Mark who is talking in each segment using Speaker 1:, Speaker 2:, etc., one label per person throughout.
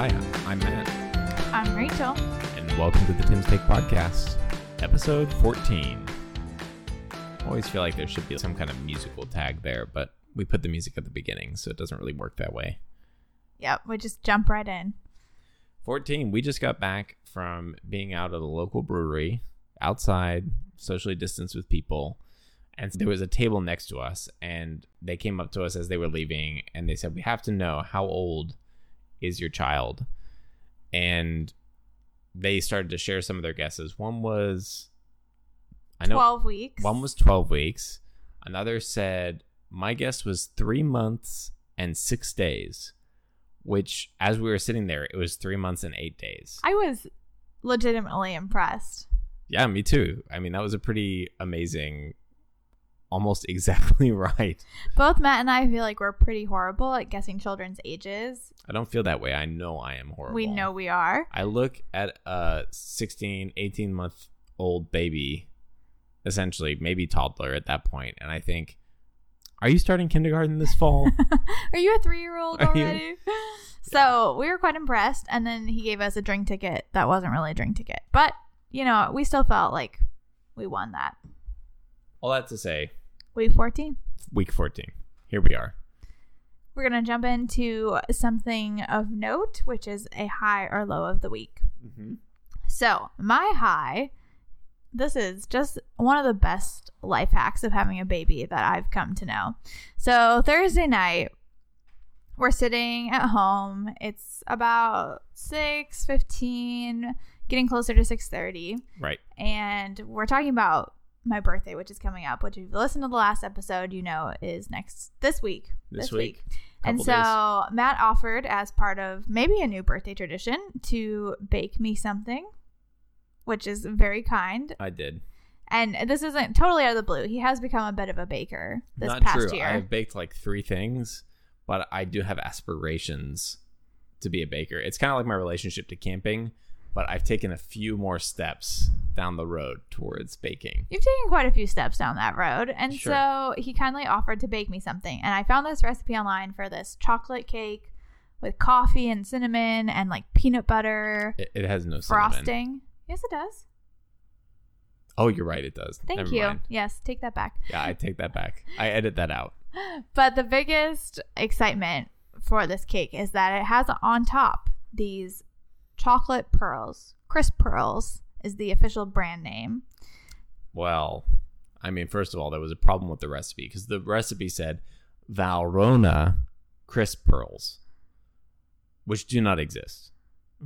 Speaker 1: Hi, I'm Matt,
Speaker 2: I'm Rachel.
Speaker 1: and welcome to the Tim's Take Podcast, episode 14. I always feel like there should be some kind of musical tag there, but we put the music at the beginning, so it doesn't really work that way.
Speaker 2: Yep, we just jump right in.
Speaker 1: 14, we just got back from being out at a local brewery, outside, socially distanced with people. And there was a table next to us, and they came up to us as they were leaving, and they said, We have to know how old is your child? And they started to share some of their guesses. One was, I know,
Speaker 2: 12 weeks.
Speaker 1: one was 12 weeks. Another said, My guess was three months and six days, which, as we were sitting there, it was three months and eight days.
Speaker 2: I was legitimately impressed.
Speaker 1: Yeah, me too. I mean, that was a pretty amazing, almost exactly right.
Speaker 2: Both Matt and I feel like we're pretty horrible at guessing children's ages.
Speaker 1: I don't feel that way. I know I am horrible.
Speaker 2: We know we are.
Speaker 1: I look at a 16, 18 month old baby, essentially, maybe toddler at that point, and I think, are you starting kindergarten this fall?
Speaker 2: Are you a three year old
Speaker 1: you?
Speaker 2: already? So we were quite impressed. And then he gave us a drink ticket that wasn't really a drink ticket. But, you know, we still felt like we won that.
Speaker 1: All that to say,
Speaker 2: Week 14.
Speaker 1: week 14. Here we are.
Speaker 2: We're going to jump into something of note, which is a high or low of the week.
Speaker 1: Mm-hmm.
Speaker 2: So, my high, this is just one of the best life hacks of having a baby that I've come to know. So, Thursday night, we're sitting at home. It's about 6:15, getting closer to 6:30,
Speaker 1: Right.
Speaker 2: and we're talking about my birthday, which is coming up, which if you listened to the last episode, you know is next this week.
Speaker 1: This, week.
Speaker 2: And
Speaker 1: Couple
Speaker 2: so
Speaker 1: days.
Speaker 2: Matt offered, as part of maybe a new birthday tradition, to bake me something, which is very kind.
Speaker 1: I did.
Speaker 2: And this isn't totally out of the blue. He has become a bit of a baker this
Speaker 1: Not
Speaker 2: past
Speaker 1: true.
Speaker 2: year.
Speaker 1: I've baked like three things, but I do have aspirations to be a baker. It's kind of like my relationship to camping, but I've taken a few more steps down the road towards baking.
Speaker 2: You've taken quite a few steps down that road. And
Speaker 1: Sure.
Speaker 2: so he kindly offered to bake me something. And I found this recipe online for this chocolate cake with coffee and cinnamon and like peanut butter
Speaker 1: It, it has no cinnamon.
Speaker 2: frosting. Yes, it does.
Speaker 1: Oh, you're right. It does.
Speaker 2: Thank
Speaker 1: Never
Speaker 2: you.
Speaker 1: mind.
Speaker 2: Yes, take that back.
Speaker 1: Yeah, I take that back. I edit that out.
Speaker 2: But the biggest excitement for this cake is that it has on top these chocolate pearls. Crisp Pearls is the official brand name.
Speaker 1: Well, I mean, first of all, there was a problem with the recipe because the recipe said Valrhona crisp pearls, which do not exist.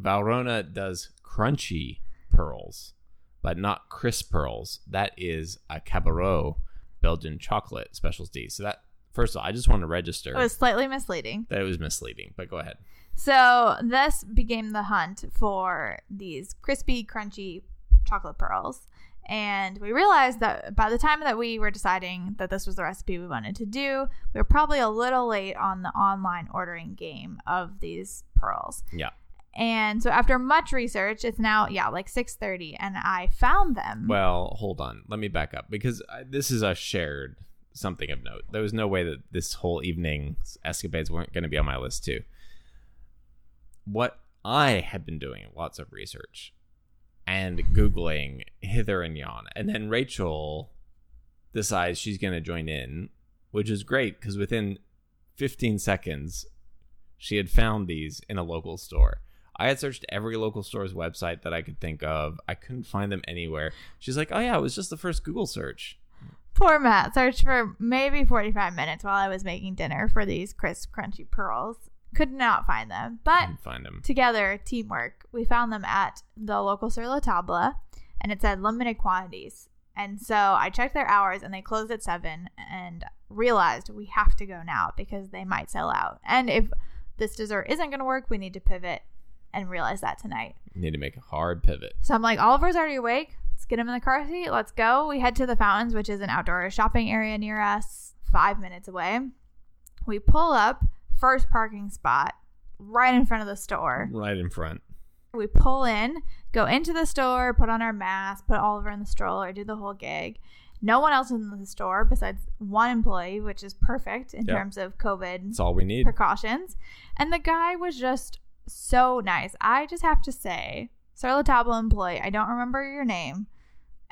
Speaker 1: Valrhona does crunchy pearls, but not crisp pearls. That is a Callebaut Belgian chocolate specialty. So that first of all, I just want to register
Speaker 2: It was slightly misleading.
Speaker 1: that it was misleading. But go ahead.
Speaker 2: So this became the hunt for these crispy, crunchy chocolate pearls. And we realized that by the time that we were deciding that this was the recipe we wanted to do, we were probably a little late on the online ordering game of these pearls.
Speaker 1: Yeah.
Speaker 2: And so after much research, it's now yeah, like 6:30 and I found them.
Speaker 1: Well, hold on. Let me back up because I, this is a shared something of note. There was no way that this whole evening's escapades weren't going to be on my list too. What I had been doing lots of research and googling hither and yon, and then Rachel decides she's going to join in, which is great because within 15 seconds she had found these in a local store. I had searched every local store's website that I could think of. I couldn't find them anywhere. She's like, "Oh yeah, it was just the first Google search."
Speaker 2: Poor Matt searched for maybe 45 minutes while I was making dinner for these crisp, crunchy pearls. Could not find them. But
Speaker 1: find them.
Speaker 2: together, teamwork, we found them at the local Sur La Table and it said limited quantities. And so I checked their hours and they closed at 7 and realized we have to go now because they might sell out. And if this dessert isn't going to work, we need to pivot and realize that tonight.
Speaker 1: Need to make a hard pivot.
Speaker 2: So I'm like, Oliver's already awake. Let's get him in the car seat. Let's go. We head to the fountains, which is an outdoor shopping area near us, five minutes away. We pull up, first parking spot, right in front of the store.
Speaker 1: Right in front.
Speaker 2: We pull in, go into the store, put on our mask, put Oliver in the stroller, do the whole gig. No one else in the store besides one employee, which is perfect in
Speaker 1: Yep.
Speaker 2: terms of COVID
Speaker 1: That's all we need.
Speaker 2: precautions. And the guy was just so nice. I just have to say, Sur La Table employee, I don't remember your name,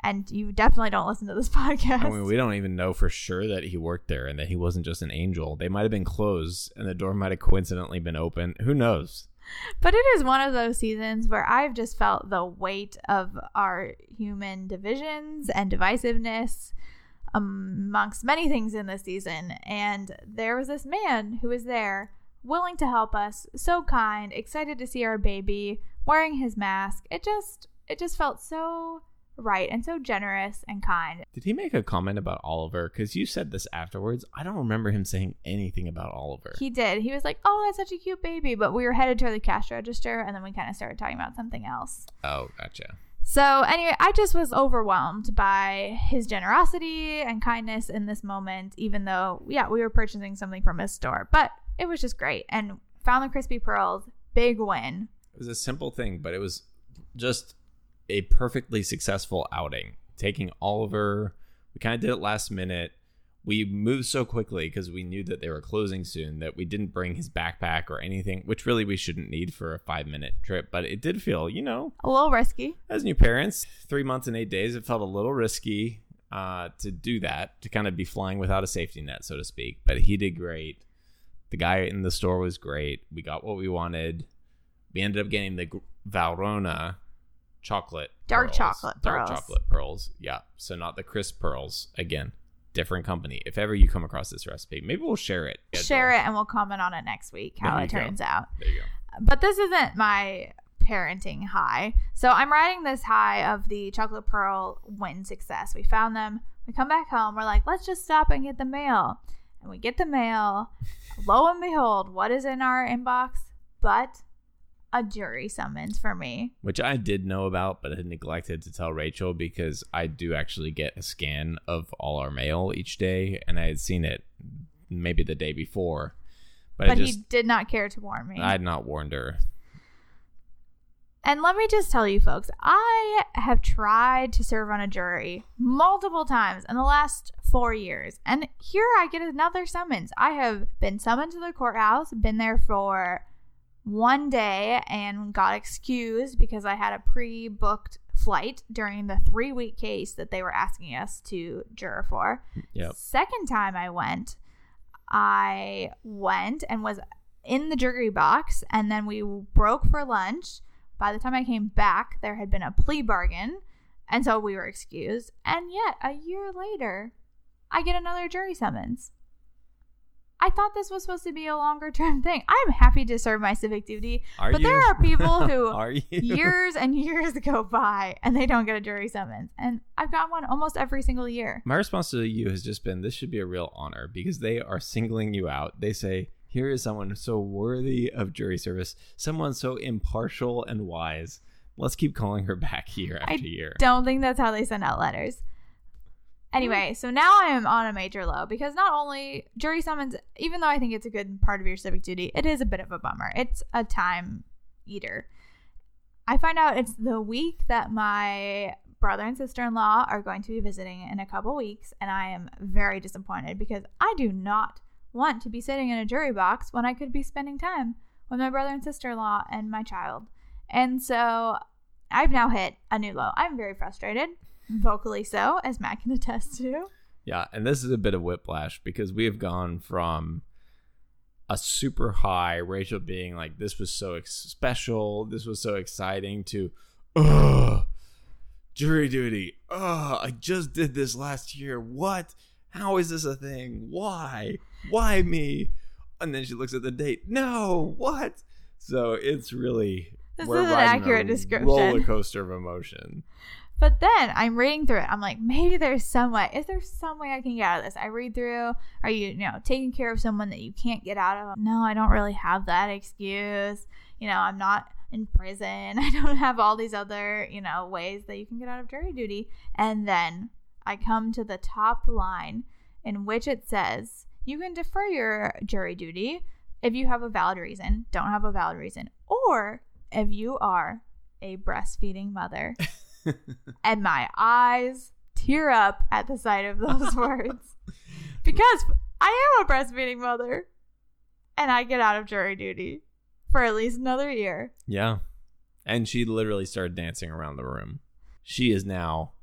Speaker 2: and you definitely don't listen to this podcast.
Speaker 1: I mean, we don't even know for sure that he worked there and that he wasn't just an angel. They might have been closed and the door might have coincidentally been open. Who knows?
Speaker 2: But it is one of those seasons where I've just felt the weight of our human divisions and divisiveness amongst many things in this season. And there was this man who was there, willing to help us, so kind, excited to see our baby, wearing his mask. It just it just felt so right and so generous and kind.
Speaker 1: Did he make a comment about Oliver? Because you said this afterwards. I don't remember him saying anything about Oliver.
Speaker 2: He did. He was like, "Oh, that's such a cute baby," but we were headed to the cash register, and then we kind of started talking about something else.
Speaker 1: oh, gotcha.
Speaker 2: So, anyway, I just was overwhelmed by his generosity and kindness in this moment, even though, yeah, we were purchasing something from his store, but it was just great. And found the crispy pearls, big win.
Speaker 1: It was a simple thing, but it was just a perfectly successful outing. Taking Oliver, we kind of did it last minute. We moved so quickly because we knew that they were closing soon that we didn't bring his backpack or anything, which really we shouldn't need for a five minute trip. But it did feel, you know,
Speaker 2: A little risky.
Speaker 1: as new parents, three months and eight days, it felt a little risky uh, to do that, to kind of be flying without a safety net, so to speak. But he did great. The guy in the store was great. We got what we wanted. We ended up getting the Valrhona chocolate,
Speaker 2: Dark
Speaker 1: pearls.
Speaker 2: chocolate
Speaker 1: dark
Speaker 2: pearls.
Speaker 1: chocolate pearls. Yeah, so not the crisp pearls. Again, different company. If ever you come across this recipe, maybe we'll share it.
Speaker 2: Share it and we'll comment on it next week how it
Speaker 1: you go.
Speaker 2: turns out.
Speaker 1: There you go.
Speaker 2: But this isn't my parenting high. So I'm riding this high of the chocolate pearl win success. We found them. We come back home. We're like, let's just stop and get the mail. And we get the mail. Lo and behold, what is in our inbox? But a jury summons for me.
Speaker 1: which I did know about, but had neglected to tell Rachel because I do actually get a scan of all our mail each day, and I had seen it maybe the day before, but,
Speaker 2: But
Speaker 1: just
Speaker 2: he did not care to warn me.
Speaker 1: I had not warned her.
Speaker 2: And let me just tell you, folks, I have tried to serve on a jury multiple times in the last four years. And here I get another summons. I have been summoned to the courthouse, been there for one day, and got excused because I had a pre booked flight during the three week case that they were asking us to juror for.
Speaker 1: Yep.
Speaker 2: Second time I went, I went and was in the jury box, and then we broke for lunch. By the time I came back, there had been a plea bargain, and so we were excused. And yet, a year later, I get another jury summons. I thought this was supposed to be a longer term thing. I'm happy to serve my civic duty,
Speaker 1: Are
Speaker 2: but
Speaker 1: you?
Speaker 2: there are people who
Speaker 1: are
Speaker 2: years and years go by and they don't get a jury summons. And I've got one almost every single year.
Speaker 1: My response to you has just been this should be a real honor because they are singling you out. They say, here is someone so worthy of jury service, someone so impartial and wise. Let's keep calling her back year after
Speaker 2: I
Speaker 1: year.
Speaker 2: Don't think that's how they send out letters. Anyway, mm. so now I am on a major low because not only jury summons, even though I think it's a good part of your civic duty, it is a bit of a bummer. It's a time eater. I find out it's the week that my brother and sister in law are going to be visiting in a couple weeks, and I am very disappointed because I do not want to be sitting in a jury box when I could be spending time with my brother and sister in law and my child. And so I've now hit a new low. I'm very frustrated, vocally so, as Matt can attest to.
Speaker 1: Yeah, and this is a bit of whiplash because we have gone from a super high Rachel being like, "This was so ex- special, this was so exciting," to, "Ugh, jury duty. Ugh, I just did this last year. What? How is this a thing? Why? Why me?" And then she looks at the date. No, what? So it's really
Speaker 2: This
Speaker 1: we're
Speaker 2: is an accurate
Speaker 1: a
Speaker 2: description.
Speaker 1: roller coaster of emotion.
Speaker 2: But then I'm reading through it. I'm like, maybe there's some way. Is there some way I can get out of this? I read through. Are you, you know, taking care of someone that you can't get out of? No, I don't really have that excuse. You know, I'm not in prison. I don't have all these other, you know, ways that you can get out of jury duty. And then I come to the top line in which it says you can defer your jury duty if you have a valid reason, don't have a valid reason, or if you are a breastfeeding mother and my eyes tear up at the sight of those words because I am a breastfeeding mother and I get out of jury duty for at least another year.
Speaker 1: Yeah. And she literally started dancing around the room. She is now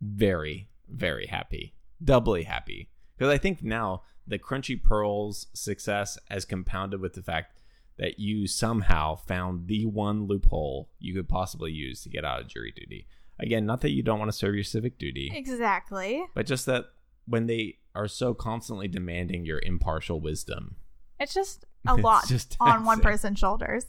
Speaker 1: very, very happy. Doubly happy. Because I think now the Crunchy Pearls success has compounded with the fact that you somehow found the one loophole you could possibly use to get out of jury duty. Again, not that you don't want to serve your civic duty,
Speaker 2: Exactly.
Speaker 1: but just that when they are so constantly demanding your impartial wisdom.
Speaker 2: It's just a
Speaker 1: It's
Speaker 2: lot
Speaker 1: just
Speaker 2: on one person's shoulders.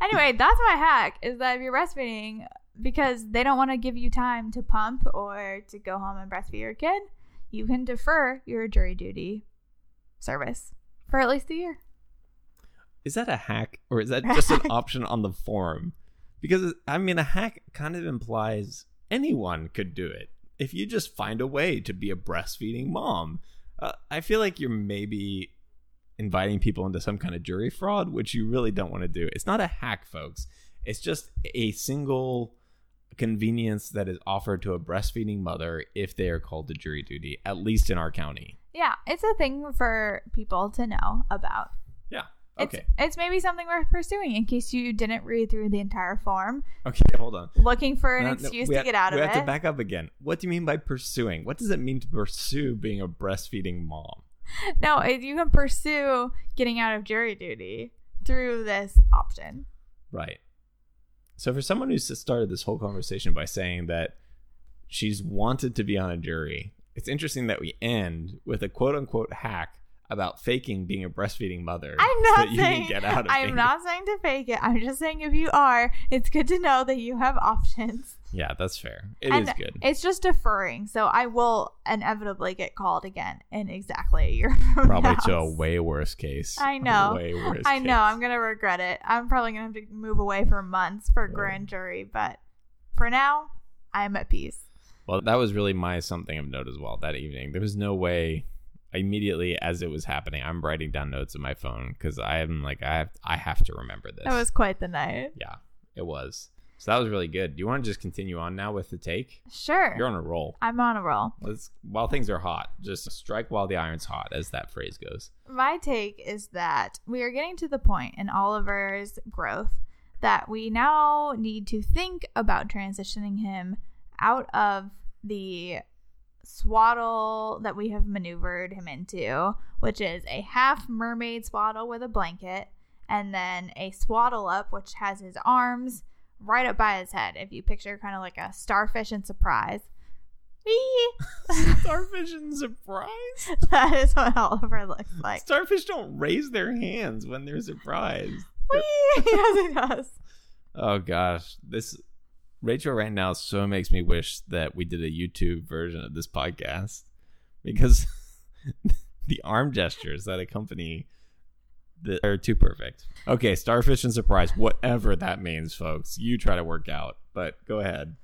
Speaker 2: anyway, that's my hack is that if you're breastfeeding because they don't want to give you time to pump or to go home and breastfeed your kid, you can defer your jury duty service for at least a year.
Speaker 1: Is that a hack or is that just an option on the form? Because I mean, a hack kind of implies anyone could do it. If you just find a way to be a breastfeeding mom, uh, I feel like you're maybe inviting people into some kind of jury fraud, which you really don't want to do. It's not a hack, folks. It's just a single convenience that is offered to a breastfeeding mother if they are called to jury duty, at least in our county.
Speaker 2: Yeah, it's a thing for people to know about.
Speaker 1: Yeah.
Speaker 2: It's,
Speaker 1: Okay.
Speaker 2: it's maybe something worth pursuing in case you didn't read through the entire form,
Speaker 1: Okay. Hold on.
Speaker 2: looking for an
Speaker 1: No,
Speaker 2: excuse to
Speaker 1: have-
Speaker 2: get out of it.
Speaker 1: we have to back up again. What do you mean by pursuing? What does it mean to pursue being a breastfeeding mom?
Speaker 2: No, you can pursue getting out of jury duty through this option.
Speaker 1: Right. So for someone who started this whole conversation by saying that she's wanted to be on a jury, it's interesting that we end with a quote unquote hack about faking being a breastfeeding mother.
Speaker 2: I'm
Speaker 1: so
Speaker 2: not
Speaker 1: you
Speaker 2: saying
Speaker 1: can get out of
Speaker 2: I'm not saying to fake it. I'm just saying if you are, it's good to know that you have options.
Speaker 1: Yeah, that's fair. It is
Speaker 2: and
Speaker 1: good.
Speaker 2: It's just deferring, so I will inevitably get called again in exactly a year from
Speaker 1: Probably
Speaker 2: now.
Speaker 1: to a way worse case.
Speaker 2: I know.
Speaker 1: Way worse
Speaker 2: I know.
Speaker 1: case.
Speaker 2: I'm gonna regret it. I'm probably gonna have to move away for months for grand jury, but for now, I'm at peace.
Speaker 1: Well, that was really my something of note as well that evening. There was no way immediately as it was happening, I'm writing down notes on my phone because I'm like, I have, I have to remember this.
Speaker 2: That was quite the night.
Speaker 1: yeah, it was. So that was really good. Do you want to just continue on now with the take?
Speaker 2: Sure.
Speaker 1: You're on a roll.
Speaker 2: I'm on a roll.
Speaker 1: Let's while things are hot, just strike while the iron's hot, as that phrase goes.
Speaker 2: My take is that we are getting to the point in Oliver's growth that we now need to think about transitioning him out of the swaddle that we have maneuvered him into, which is a half mermaid swaddle with a blanket, and then a swaddle up, which has his arms right up by his head. If you picture kind of like a starfish in surprise.
Speaker 1: Starfish in surprise.
Speaker 2: that is what Oliver looks like.
Speaker 1: Starfish don't raise their hands when they're surprised.
Speaker 2: Whee! yes, he does.
Speaker 1: Oh gosh, this Rachel right now so makes me wish that we did a YouTube version of this podcast because the arm gestures that accompany the are too perfect. Okay, starfish and surprise, whatever that means, folks. You try to work out, but go ahead.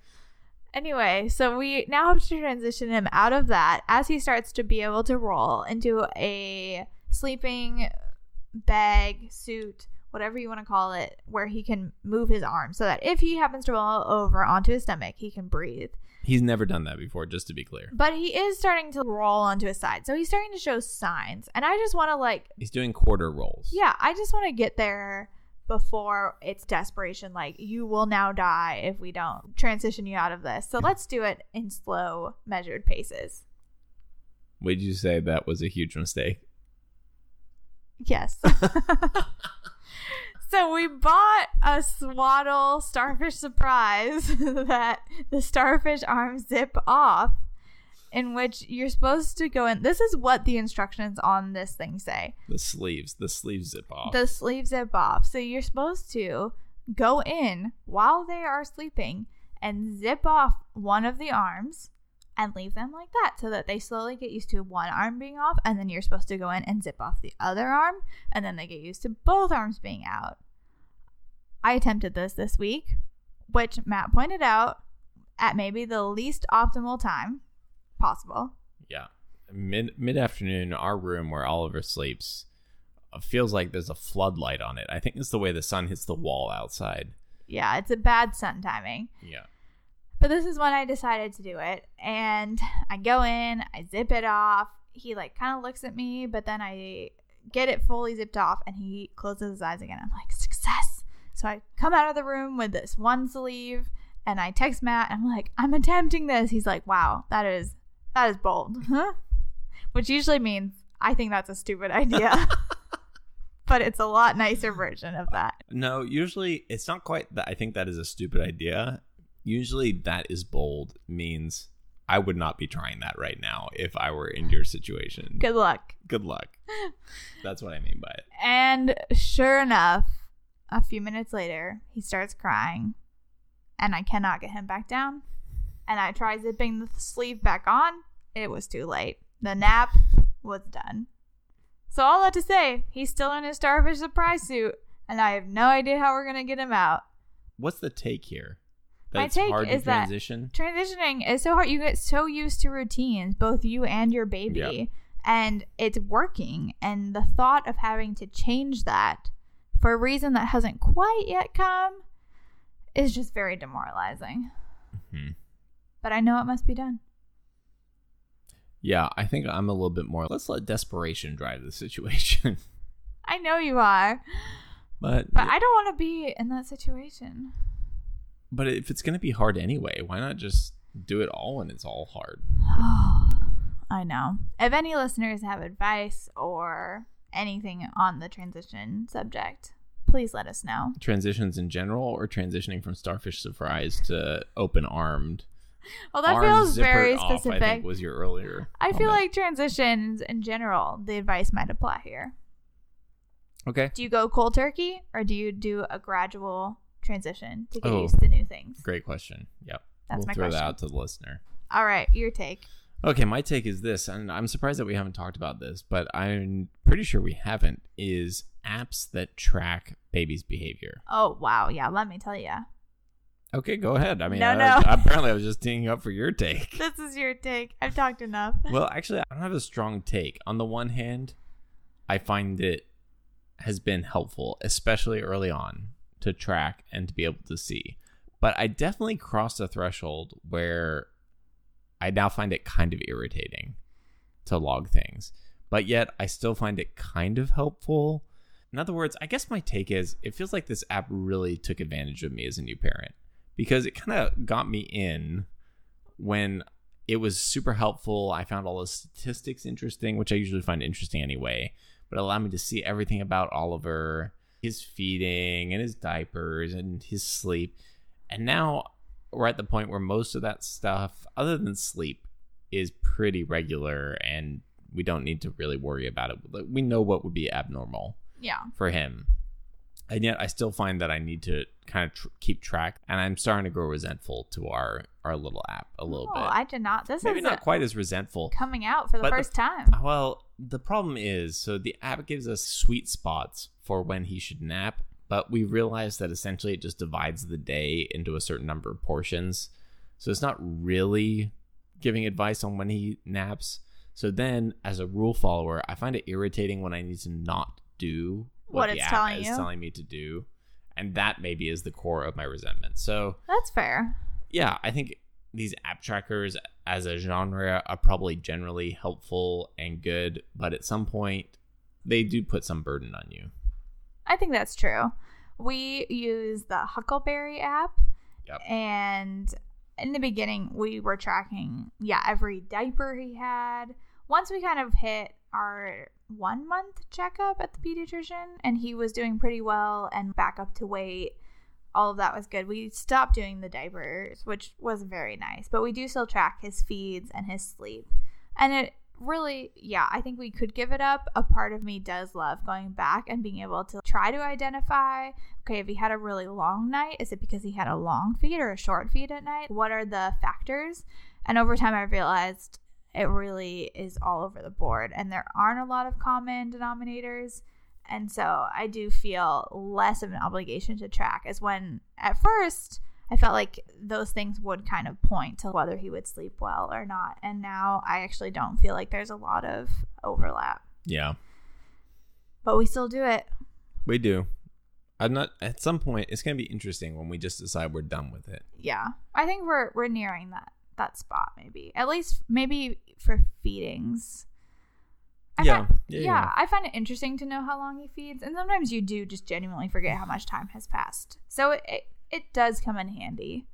Speaker 2: Anyway, so we now have to transition him out of that as he starts to be able to roll into a sleeping bag, suit, whatever you want to call it, where he can move his arm so that if he happens to roll over onto his stomach, he can breathe.
Speaker 1: He's never done that before, just to be clear.
Speaker 2: But he is starting to roll onto his side. So he's starting to show signs. And I just want to, like,
Speaker 1: He's doing quarter rolls.
Speaker 2: yeah, I just want to get there before it's desperation. Like, you will now die if we don't transition you out of this. So let's do it in slow, measured paces.
Speaker 1: Would you say that was a huge mistake?
Speaker 2: Yes. so we bought a swaddle starfish surprise that the starfish arms zip off, in which you're supposed to go in. This is what the instructions on this thing say.
Speaker 1: The sleeves, the sleeves zip off.
Speaker 2: The sleeves zip off. So you're supposed to go in while they are sleeping and zip off one of the arms and leave them like that so that they slowly get used to one arm being off and then you're supposed to go in and zip off the other arm and then they get used to both arms being out. I attempted this this week, which Matt pointed out at maybe the least optimal time possible.
Speaker 1: Yeah. Mid mid afternoon, our room where Oliver sleeps uh, feels like there's a floodlight on it. I think it's the way the sun hits the wall outside.
Speaker 2: Yeah, it's a bad sun timing.
Speaker 1: Yeah.
Speaker 2: But this is when I decided to do it. And I go in, I zip it off. He like kind of looks at me, but then I get it fully zipped off and he closes his eyes again. I'm like, success. So I come out of the room with this one sleeve and I text Matt. I'm like, I'm attempting this. He's like, wow, that is that is bold. Huh? Which usually means I think that's a stupid idea. but it's a lot nicer version of that.
Speaker 1: No, usually it's not quite that I think that is a stupid idea. Usually that is bold means I would not be trying that right now if I were in your situation.
Speaker 2: Good luck.
Speaker 1: Good luck. That's what I mean by it.
Speaker 2: And sure enough, a few minutes later, he starts crying, and I cannot get him back down. And I try zipping the sleeve back on. It was too late. The nap was done. So, all that to say, he's still in his starfish surprise suit, and I have no idea how we're going to get him out.
Speaker 1: What's the take here?
Speaker 2: My take is that-
Speaker 1: transition.
Speaker 2: Transitioning is so hard. You get so used to routines, both you and your baby,
Speaker 1: Yep.
Speaker 2: and it's working. And the thought of having to change that for a reason that hasn't quite yet come is just very demoralizing.
Speaker 1: Mhm.
Speaker 2: But I know it must be done.
Speaker 1: Yeah, I think I'm a little bit more. Let's let desperation drive the situation.
Speaker 2: I know you are,
Speaker 1: but
Speaker 2: but I don't want to be in that situation.
Speaker 1: But if it's gonna be hard anyway, why not just do it all when it's all hard?
Speaker 2: I know. If any listeners have advice or anything on the transition subject, please let us know.
Speaker 1: Transitions in general, or transitioning from starfish surprise to open armed.
Speaker 2: Well, that feels very
Speaker 1: off,
Speaker 2: specific.
Speaker 1: I think was your earlier.
Speaker 2: I feel like transitions in general, the advice might apply here.
Speaker 1: okay,
Speaker 2: Do you go cold turkey or do you do a gradual transition to get
Speaker 1: Oh.
Speaker 2: used to new things?
Speaker 1: great question. Yep,
Speaker 2: That's
Speaker 1: we'll
Speaker 2: my
Speaker 1: throw that out to the listener.
Speaker 2: All right, your take.
Speaker 1: Okay, my take is this, and I'm surprised that we haven't talked about this, but I'm pretty sure we haven't. Is apps that track babies' behavior.
Speaker 2: Oh, wow. Yeah, let me tell you.
Speaker 1: Okay, go ahead. I mean,
Speaker 2: No,
Speaker 1: I-
Speaker 2: no.
Speaker 1: apparently I was just teeing up for your take.
Speaker 2: This is your take. I've talked enough.
Speaker 1: well, actually, I don't have a strong take. On the one hand, I find it has been helpful, especially early on, to track and to be able to see. But I definitely crossed a threshold where I now find it kind of irritating to log things. But yet, I still find it kind of helpful. In other words, I guess my take is it feels like this app really took advantage of me as a new parent because it kind of got me in when it was super helpful. I found all the statistics interesting, which I usually find interesting anyway, but it allowed me to see everything about Oliver, his feeding and his diapers and his sleep. And now we're at the point where most of that stuff, other than sleep, is pretty regular and we don't need to really worry about it. We know what would be abnormal
Speaker 2: Yeah.
Speaker 1: for him. And yet I still find that I need to kind of tr- keep track and I'm starting to grow resentful to our our little app a little bit.
Speaker 2: oh,
Speaker 1: bit.
Speaker 2: I did not. This
Speaker 1: Maybe
Speaker 2: is
Speaker 1: not quite as resentful.
Speaker 2: coming out for the
Speaker 1: But the-
Speaker 2: first time.
Speaker 1: Well, the problem is, so the app gives us sweet spots for when he should nap, but we realize that essentially it just divides the day into a certain number of portions. So it's not really giving advice on when he naps. So then, as a rule follower, I find it irritating when I need to not do what,
Speaker 2: What
Speaker 1: the
Speaker 2: it's
Speaker 1: app
Speaker 2: telling
Speaker 1: is
Speaker 2: you.
Speaker 1: telling me to do. And that maybe is the core of my resentment. So
Speaker 2: That's fair.
Speaker 1: yeah, I think these app trackers as a genre are probably generally helpful and good, but at some point they do put some burden on you.
Speaker 2: I think that's true. We use the Huckleberry app,
Speaker 1: Yep.
Speaker 2: and in the beginning, we were tracking, yeah, every diaper he had. Once we kind of hit our one month checkup at the pediatrician, and he was doing pretty well and back up to weight, all of that was good. We stopped doing the diapers, which was very nice, but we do still track his feeds and his sleep. And it really, yeah, I think we could give it up. A part of me does love going back and being able to try to identify okay, if he had a really long night, is it because he had a long feed or a short feed at night? What are the factors? And over time, I realized it really is all over the board, and there aren't a lot of common denominators. And so I do feel less of an obligation to track, as when at first I felt like those things would kind of point to whether he would sleep well or not. And now I actually don't feel like there's a lot of overlap.
Speaker 1: Yeah,
Speaker 2: But we still do it.
Speaker 1: we do. I'm not at some point it's going to be interesting when we just decide we're done with it.
Speaker 2: Yeah. I think we're we're nearing that that spot maybe. At least maybe for feedings. I
Speaker 1: Yeah,
Speaker 2: find-
Speaker 1: yeah,
Speaker 2: yeah,
Speaker 1: yeah.
Speaker 2: I find it interesting to know how long he feeds, and sometimes you do just genuinely forget how much time has passed. So it it, it does come in handy,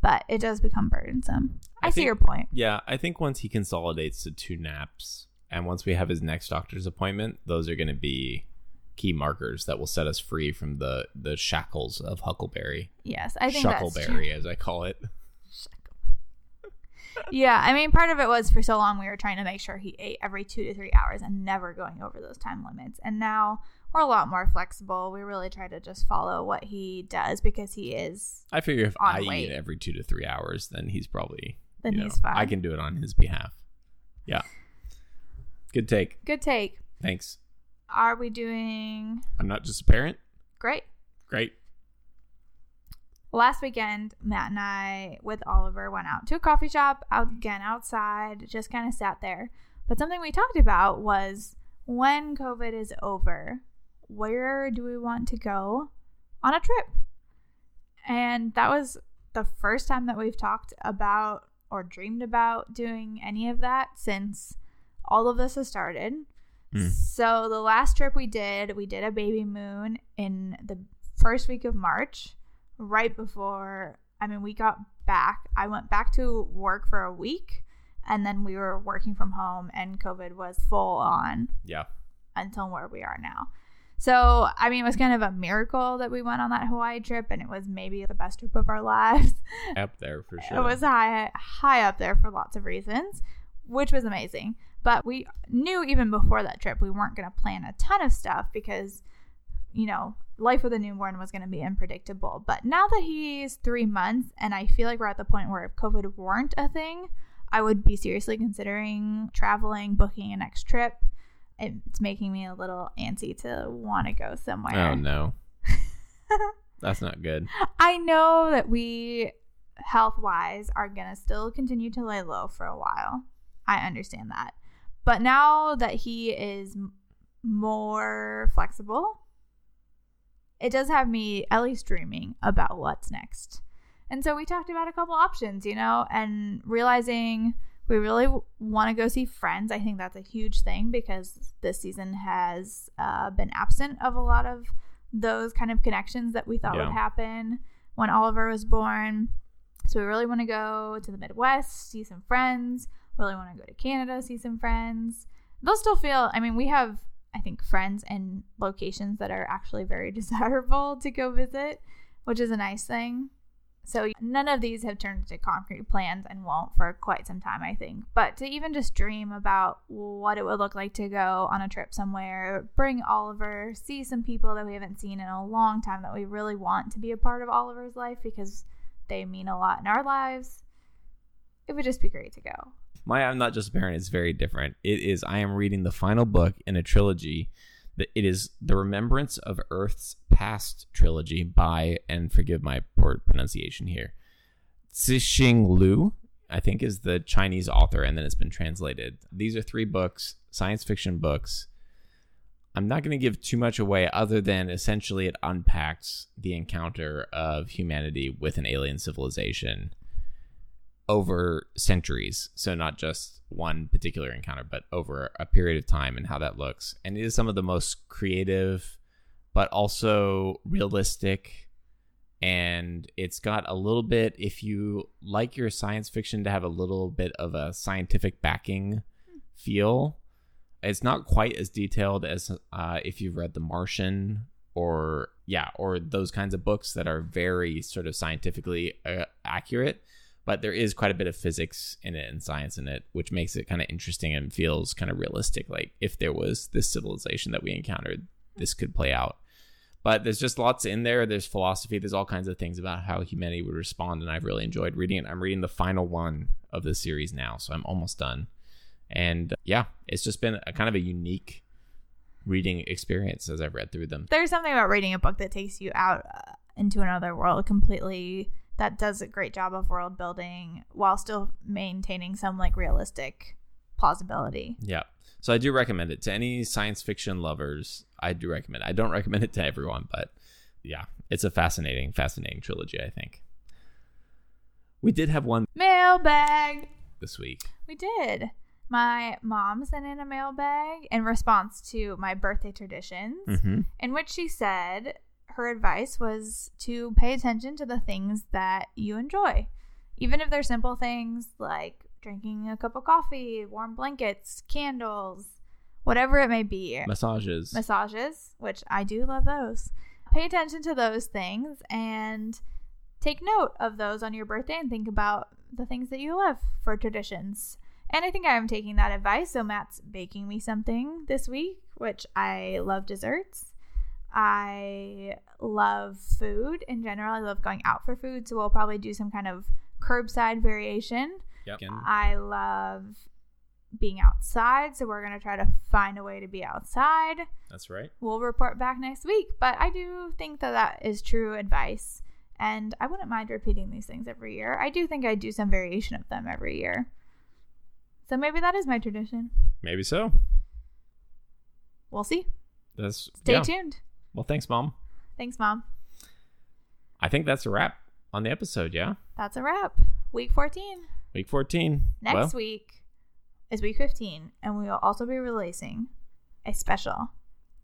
Speaker 2: but it does become burdensome. I,
Speaker 1: I
Speaker 2: see
Speaker 1: think-
Speaker 2: your point.
Speaker 1: Yeah, I think once he consolidates to two naps, and once we have his next doctor's appointment, those are going to be key markers that will set us free from the the shackles of Huckleberry,
Speaker 2: Yes, I think that's true.
Speaker 1: Shuckleberry, as I call it.
Speaker 2: Yeah, I mean, part of it was for so long we were trying to make sure he ate every two to three hours and never going over those time limits. And now we're a lot more flexible. We really try to just follow what he does because he is.
Speaker 1: I figure if I
Speaker 2: weight.
Speaker 1: eat every two to three hours, then he's probably
Speaker 2: Then he's
Speaker 1: know,
Speaker 2: fine.
Speaker 1: I can do it on his behalf. Yeah, good take.
Speaker 2: Good take.
Speaker 1: Thanks.
Speaker 2: Are we doing
Speaker 1: I'm not just a parent.
Speaker 2: great?
Speaker 1: Great.
Speaker 2: Last weekend, Matt and I, with Oliver, went out to a coffee shop, out again outside, just kind of sat there. But something we talked about was when COVID is over, where do we want to go on a trip? And that was the first time that we've talked about or dreamed about doing any of that since all of this has started.
Speaker 1: Hmm.
Speaker 2: So the last trip we did, we did a baby moon in the first week of March, right before I mean we got back. I went back to work for a week and then we were working from home and COVID was full on
Speaker 1: Yeah.
Speaker 2: until where we are now. So, I mean, it was kind of a miracle that we went on that Hawaii trip and it was maybe the best trip of our lives.
Speaker 1: Up there for sure.
Speaker 2: It was high high up there for lots of reasons, which was amazing. But we knew even before that trip we weren't going to plan a ton of stuff because you know, life with a newborn was going to be unpredictable. But now that he's 3 months and I feel like we're at the point where if COVID weren't a thing, I would be seriously considering traveling, booking a next trip. It's making me a little antsy to want to go somewhere.
Speaker 1: Oh no. That's not good.
Speaker 2: I know that we health wise are going to still continue to lay low for a while. I understand that. But now that he is more flexible, it does have me at least dreaming about what's next. And so we talked about a couple options, you know, and realizing we really want to go see friends. I think that's a huge thing because this season has uh, been absent of a lot of those kind of connections that we thought
Speaker 1: Yeah.
Speaker 2: would happen when Oliver was born. So we really want to go to the Midwest, see some friends. Really want to go to Canada, see some friends. They'll still feel, I mean, we have, I think, friends and locations that are actually very desirable to go visit, which is a nice thing. So none of these have turned into concrete plans and won't for quite some time, I think. But to even just dream about what it would look like to go on a trip somewhere, bring Oliver, see some people that we haven't seen in a long time that we really want to be a part of Oliver's life because they mean a lot in our lives. It would just be great to go.
Speaker 1: My I'm not just a parent is very different. It is I am reading the final book in a trilogy. That it is the Remembrance of Earth's Past trilogy by and forgive my poor pronunciation here. Cixin Liu, I think, is the Chinese author, and then it's been translated. These are three books, science fiction books. I'm not going to give too much away, other than essentially it unpacks the encounter of humanity with an alien civilization over centuries. So not just one particular encounter, but over a period of time and how that looks. And it is some of the most creative, but also realistic. And it's got a little bit, if you like your science fiction to have a little bit of a scientific backing feel, it's not quite as detailed as uh, if you've read The Martian or, yeah, or those kinds of books that are very sort of scientifically uh, accurate but there is quite a bit of physics in it and science in it, which makes it kind of interesting and feels kind of realistic. Like if there was this civilization that we encountered, this could play out. But there's just lots in there. There's philosophy. There's all kinds of things about how humanity would respond, and I've really enjoyed reading it. I'm reading the final one of the series now, so I'm almost done. And yeah, it's just been a kind of a unique reading experience as I've read through them.
Speaker 2: There's something about reading a book that takes you out uh, into another world completely that does a great job of world building while still maintaining some like realistic plausibility.
Speaker 1: Yeah. So I do recommend it to any science fiction lovers. I do recommend it. I don't recommend it to everyone, but yeah, it's a fascinating, fascinating trilogy, I think. We did have one
Speaker 2: Mailbag.
Speaker 1: this week.
Speaker 2: We did. My mom sent in a mailbag in response to my birthday traditions,
Speaker 1: Mm-hmm.
Speaker 2: in which she said her advice was to pay attention to the things that you enjoy. Even if they're simple things like drinking a cup of coffee, warm blankets, candles, whatever it may be
Speaker 1: Massages.
Speaker 2: massages, which I do love those. Pay attention to those things and take note of those on your birthday and think about the things that you love for traditions. And I think I'm taking that advice. So Matt's baking me something this week, which I love desserts. I love food in general. I love going out for food. So we'll probably do some kind of curbside variation.
Speaker 1: Yep.
Speaker 2: I love being outside. So we're going to try to find a way to be outside
Speaker 1: That's right.
Speaker 2: we'll report back next week. But I do think that that is true advice. And I wouldn't mind repeating these things every year. I do think I do some variation of them every year. So maybe that is my tradition.
Speaker 1: Maybe so.
Speaker 2: We'll see.
Speaker 1: That's
Speaker 2: Stay
Speaker 1: yeah.
Speaker 2: tuned.
Speaker 1: Well, thanks, mom.
Speaker 2: Thanks, Mom.
Speaker 1: I think that's a wrap on the episode. Yeah.
Speaker 2: That's a wrap. Week 14.
Speaker 1: Week 14.
Speaker 2: Next
Speaker 1: well,
Speaker 2: week is week 15. And we will also be releasing a special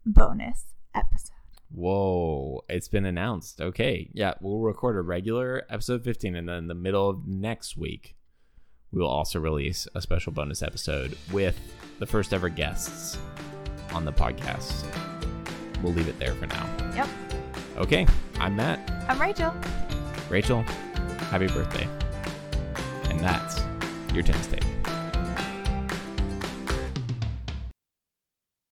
Speaker 2: bonus episode.
Speaker 1: Whoa, it's been announced. Okay. Yeah, we'll record a regular episode 15 and then in the middle of next week we will also release a special bonus episode with the first ever guests on the podcast. We'll leave it there for now.
Speaker 2: Yep.
Speaker 1: Okay, I'm Matt.
Speaker 2: I'm Rachel.
Speaker 1: Rachel, happy birthday. And that's your 10 state.